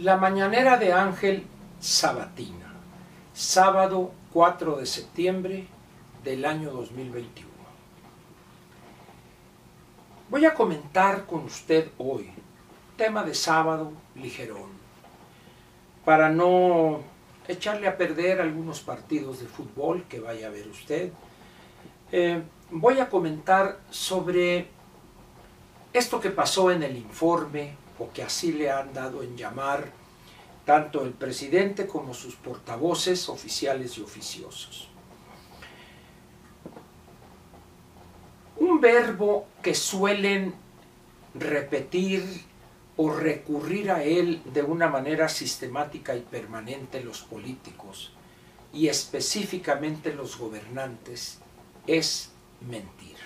La mañanera de Ángel Sabatina, sábado 4 de septiembre del año 2021. Voy a comentar con usted hoy, tema de sábado ligerón, para no echarle a perder algunos partidos de fútbol que vaya a ver usted. Eh, voy a comentar sobre esto que pasó en el informe, o que así le han dado en llamar tanto el presidente como sus portavoces oficiales y oficiosos. Un verbo que suelen repetir o recurrir a él de una manera sistemática y permanente los políticos y específicamente los gobernantes es mentir.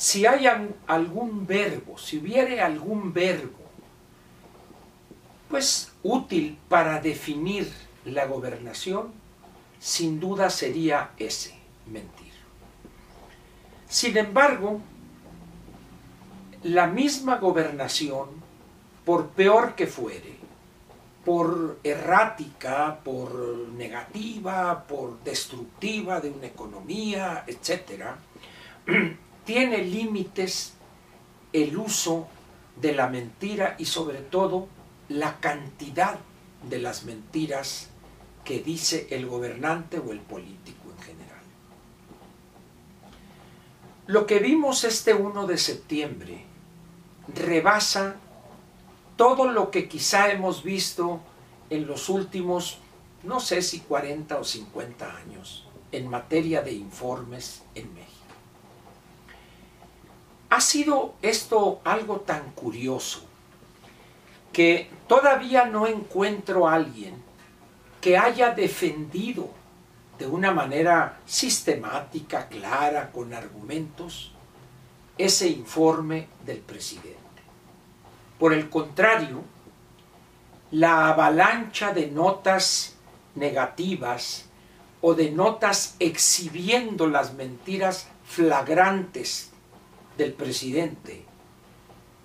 Si hay algún verbo, si hubiere algún verbo, pues útil para definir la gobernación, sin duda sería ese, mentir. Sin embargo, la misma gobernación, por peor que fuere, por errática, por negativa, por destructiva de una economía, etc., tiene límites el uso de la mentira y sobre todo la cantidad de las mentiras que dice el gobernante o el político en general. Lo que vimos este 1 de septiembre rebasa todo lo que quizá hemos visto en los últimos, no sé si 40 o 50 años, en materia de informes en México. Ha sido esto algo tan curioso que todavía no encuentro a alguien que haya defendido de una manera sistemática, clara, con argumentos, ese informe del presidente. Por el contrario, la avalancha de notas negativas o de notas exhibiendo las mentiras flagrantes del presidente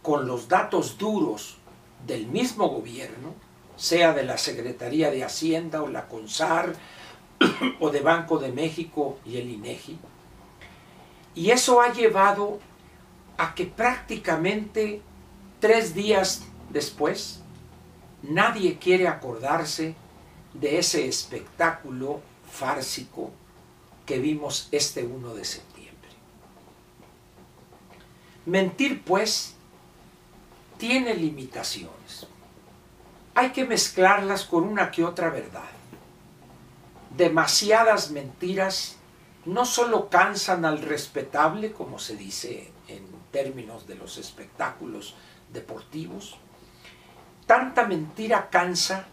con los datos duros del mismo gobierno, sea de la Secretaría de Hacienda o la CONSAR o de Banco de México y el INEGI, y eso ha llevado a que prácticamente tres días después nadie quiere acordarse de ese espectáculo fársico que vimos este 1 de septiembre. Mentir, pues, tiene limitaciones. Hay que mezclarlas con una que otra verdad. Demasiadas mentiras no solo cansan al respetable, como se dice en términos de los espectáculos deportivos, tanta mentira cansa,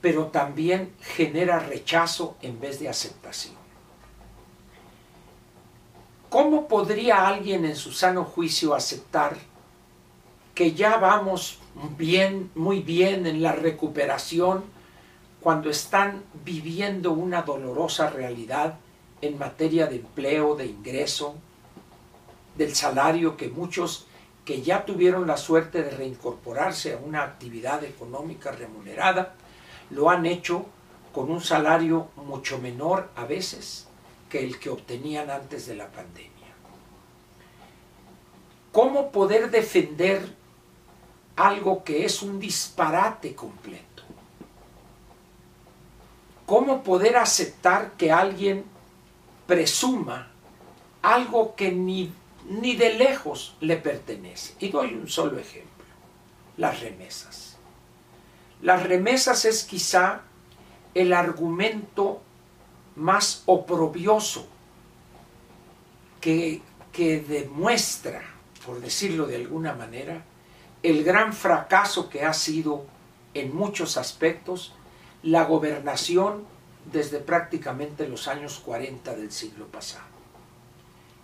pero también genera rechazo en vez de aceptación. ¿Cómo podría alguien en su sano juicio aceptar que ya vamos bien, muy bien en la recuperación cuando están viviendo una dolorosa realidad en materia de empleo, de ingreso, del salario que muchos que ya tuvieron la suerte de reincorporarse a una actividad económica remunerada, lo han hecho con un salario mucho menor a veces que el que obtenían antes de la pandemia. ¿Cómo poder defender algo que es un disparate completo? ¿Cómo poder aceptar que alguien presuma algo que ni, ni de lejos le pertenece? Y doy un solo ejemplo, las remesas. Las remesas es quizá el argumento más oprobioso que, que demuestra, por decirlo de alguna manera, el gran fracaso que ha sido en muchos aspectos la gobernación desde prácticamente los años 40 del siglo pasado.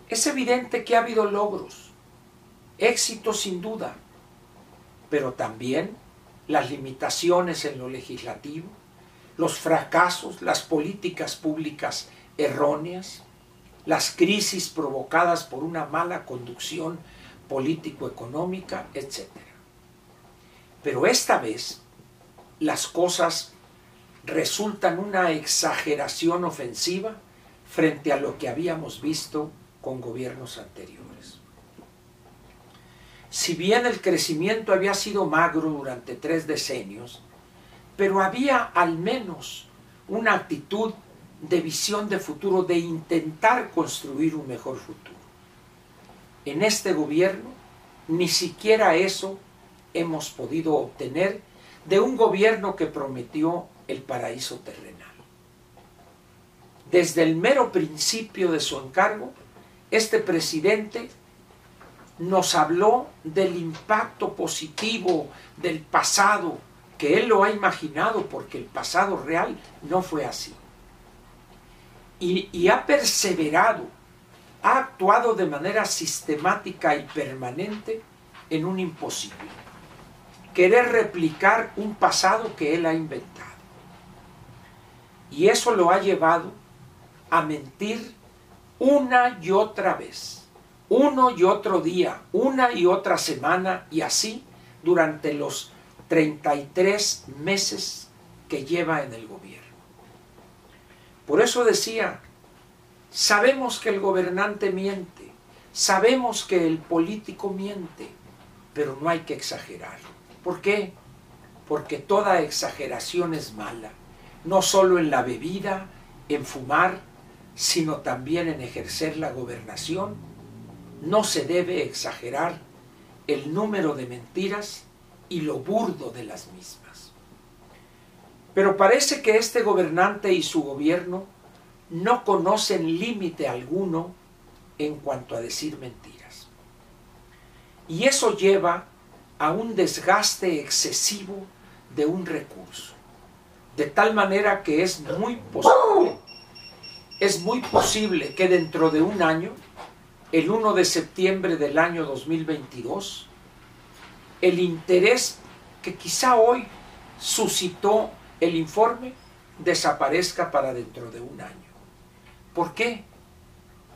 Es evidente que ha habido logros, éxitos sin duda, pero también las limitaciones en lo legislativo, los fracasos, las políticas públicas erróneas, las crisis provocadas por una mala conducción político-económica, etc. Pero esta vez las cosas resultan una exageración ofensiva frente a lo que habíamos visto con gobiernos anteriores. Si bien el crecimiento había sido magro durante tres decenios, pero había al menos una actitud de visión de futuro, de intentar construir un mejor futuro. En este gobierno ni siquiera eso hemos podido obtener de un gobierno que prometió el paraíso terrenal. Desde el mero principio de su encargo, este presidente nos habló del impacto positivo del pasado, que él lo ha imaginado porque el pasado real no fue así. Y, y ha perseverado, ha actuado de manera sistemática y permanente en un imposible. Querer replicar un pasado que él ha inventado. Y eso lo ha llevado a mentir una y otra vez, uno y otro día, una y otra semana y así durante los 33 meses que lleva en el gobierno. Por eso decía, sabemos que el gobernante miente, sabemos que el político miente, pero no hay que exagerar. ¿Por qué? Porque toda exageración es mala, no solo en la bebida, en fumar, sino también en ejercer la gobernación, no se debe exagerar el número de mentiras y lo burdo de las mismas. Pero parece que este gobernante y su gobierno no conocen límite alguno en cuanto a decir mentiras. Y eso lleva a un desgaste excesivo de un recurso, de tal manera que es muy posible es muy posible que dentro de un año, el 1 de septiembre del año 2022, el interés que quizá hoy suscitó el informe desaparezca para dentro de un año. ¿Por qué?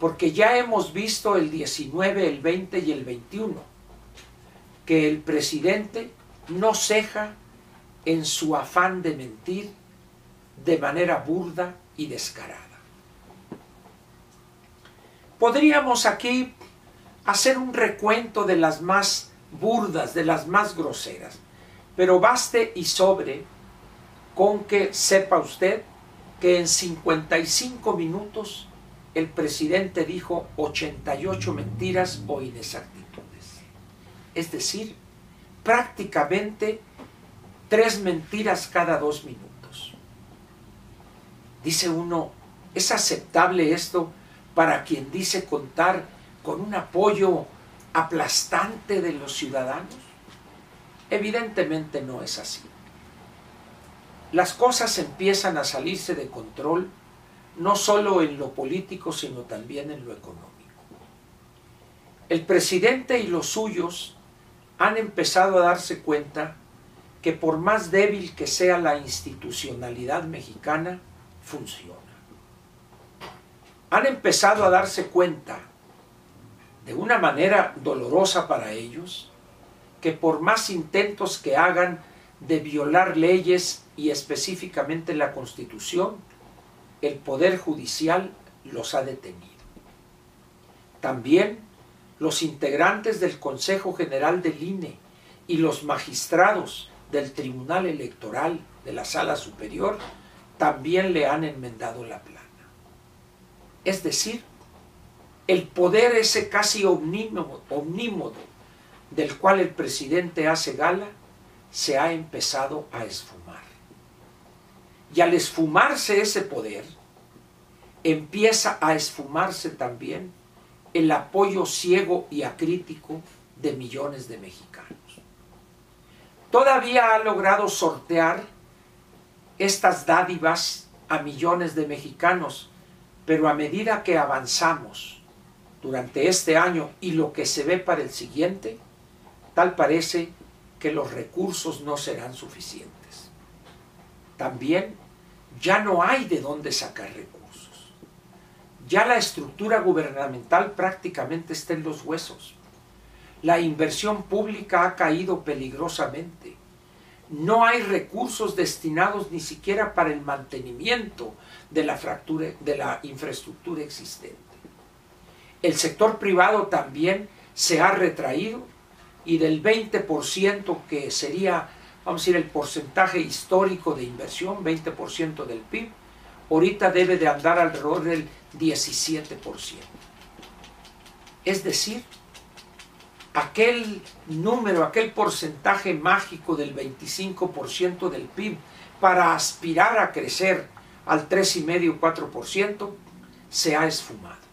Porque ya hemos visto el 19, el 20 y el 21 que el presidente no ceja en su afán de mentir de manera burda y descarada. Podríamos aquí hacer un recuento de las más burdas, de las más groseras, pero baste y sobre con que sepa usted que en 55 minutos el presidente dijo 88 mentiras o inexactitudes. Es decir, prácticamente tres mentiras cada dos minutos. Dice uno, ¿es aceptable esto para quien dice contar con un apoyo aplastante de los ciudadanos? Evidentemente no es así. Las cosas empiezan a salirse de control no solo en lo político, sino también en lo económico. El presidente y los suyos han empezado a darse cuenta que por más débil que sea la institucionalidad mexicana, funciona han empezado a darse cuenta de una manera dolorosa para ellos que por más intentos que hagan de violar leyes y específicamente la Constitución, el Poder Judicial los ha detenido. También los integrantes del Consejo General del INE y los magistrados del Tribunal Electoral de la Sala Superior también le han enmendado la plana. Es decir, el poder ese casi omnímodo, del cual el presidente hace gala, se ha empezado a esfumar. Y al esfumarse ese poder, empieza a esfumarse también el apoyo ciego y acrítico de millones de mexicanos. Todavía ha logrado sortear estas dádivas a millones de mexicanos pero a medida que avanzamos durante este año y lo que se ve para el siguiente, tal parece que los recursos no serán suficientes. También ya no hay de dónde sacar recursos. Ya la estructura gubernamental prácticamente está en los huesos. La inversión pública ha caído peligrosamente no hay recursos destinados ni siquiera para el mantenimiento de la, fractura, de la infraestructura existente. El sector privado también se ha retraído y del 20% que sería, vamos a decir, el porcentaje histórico de inversión, 20% del PIB, ahorita debe de andar alrededor del 17%. Es decir, aquel número, aquel porcentaje mágico del 25% del PIB para aspirar a crecer al 3,5-4% se ha esfumado.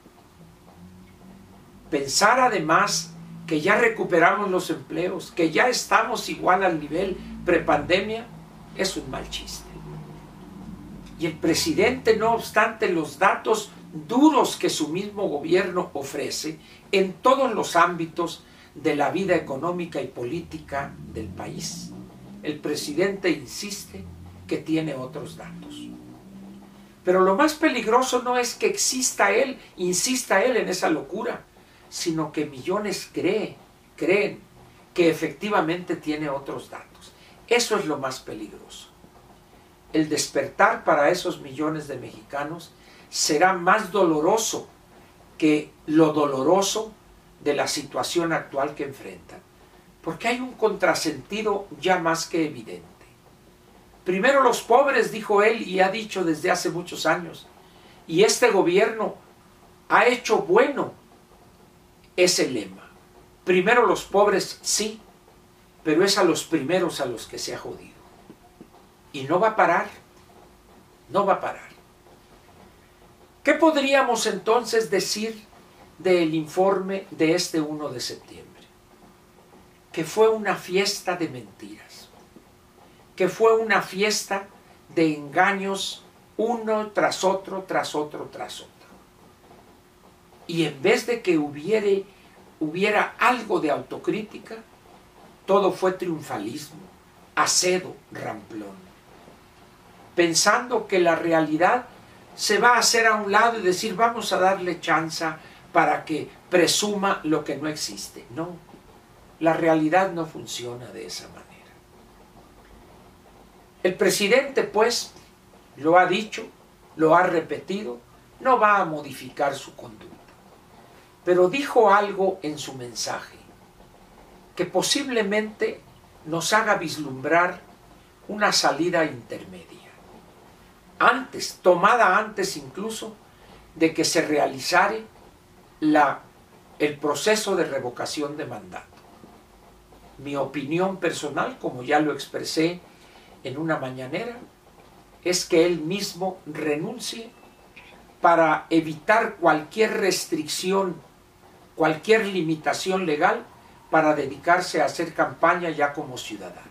Pensar además que ya recuperamos los empleos, que ya estamos igual al nivel prepandemia, es un mal chiste. Y el presidente, no obstante los datos duros que su mismo gobierno ofrece en todos los ámbitos de la vida económica y política del país. El presidente insiste que tiene otros datos. Pero lo más peligroso no es que exista él, insista él en esa locura, sino que millones creen, creen que efectivamente tiene otros datos. Eso es lo más peligroso. El despertar para esos millones de mexicanos será más doloroso que lo doloroso de la situación actual que enfrentan. Porque hay un contrasentido ya más que evidente. Primero los pobres, dijo él, y ha dicho desde hace muchos años, y este gobierno ha hecho bueno ese lema. Primero los pobres, sí, pero es a los primeros a los que se ha jodido. Y no va a parar, no va a parar. ¿Qué podríamos entonces decir del informe de este 1 de septiembre, que fue una fiesta de mentiras, que fue una fiesta de engaños uno tras otro, tras otro, tras otro. Y en vez de que hubiere, hubiera algo de autocrítica, todo fue triunfalismo, acedo, ramplón. Pensando que la realidad se va a hacer a un lado y decir vamos a darle chance para que presuma lo que no existe. No, la realidad no funciona de esa manera. El presidente, pues, lo ha dicho, lo ha repetido, no va a modificar su conducta. Pero dijo algo en su mensaje que posiblemente nos haga vislumbrar una salida intermedia. Antes, tomada antes incluso de que se realizare la, el proceso de revocación de mandato. Mi opinión personal, como ya lo expresé en una mañanera, es que él mismo renuncie para evitar cualquier restricción, cualquier limitación legal para dedicarse a hacer campaña ya como ciudadano.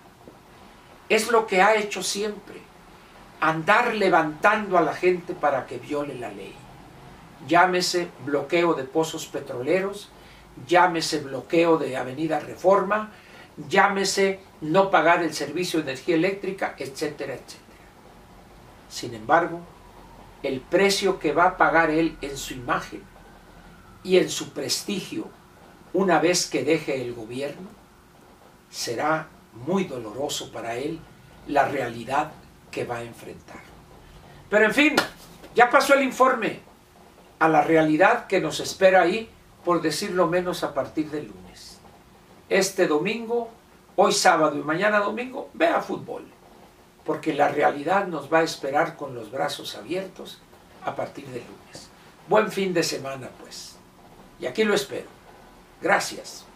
Es lo que ha hecho siempre, andar levantando a la gente para que viole la ley llámese bloqueo de pozos petroleros, llámese bloqueo de Avenida Reforma, llámese no pagar el servicio de energía eléctrica, etcétera, etcétera. Sin embargo, el precio que va a pagar él en su imagen y en su prestigio una vez que deje el gobierno, será muy doloroso para él la realidad que va a enfrentar. Pero en fin, ya pasó el informe, a la realidad que nos espera ahí, por decirlo menos a partir del lunes. Este domingo, hoy sábado y mañana domingo, vea fútbol, porque la realidad nos va a esperar con los brazos abiertos a partir del lunes. Buen fin de semana, pues. Y aquí lo espero. Gracias.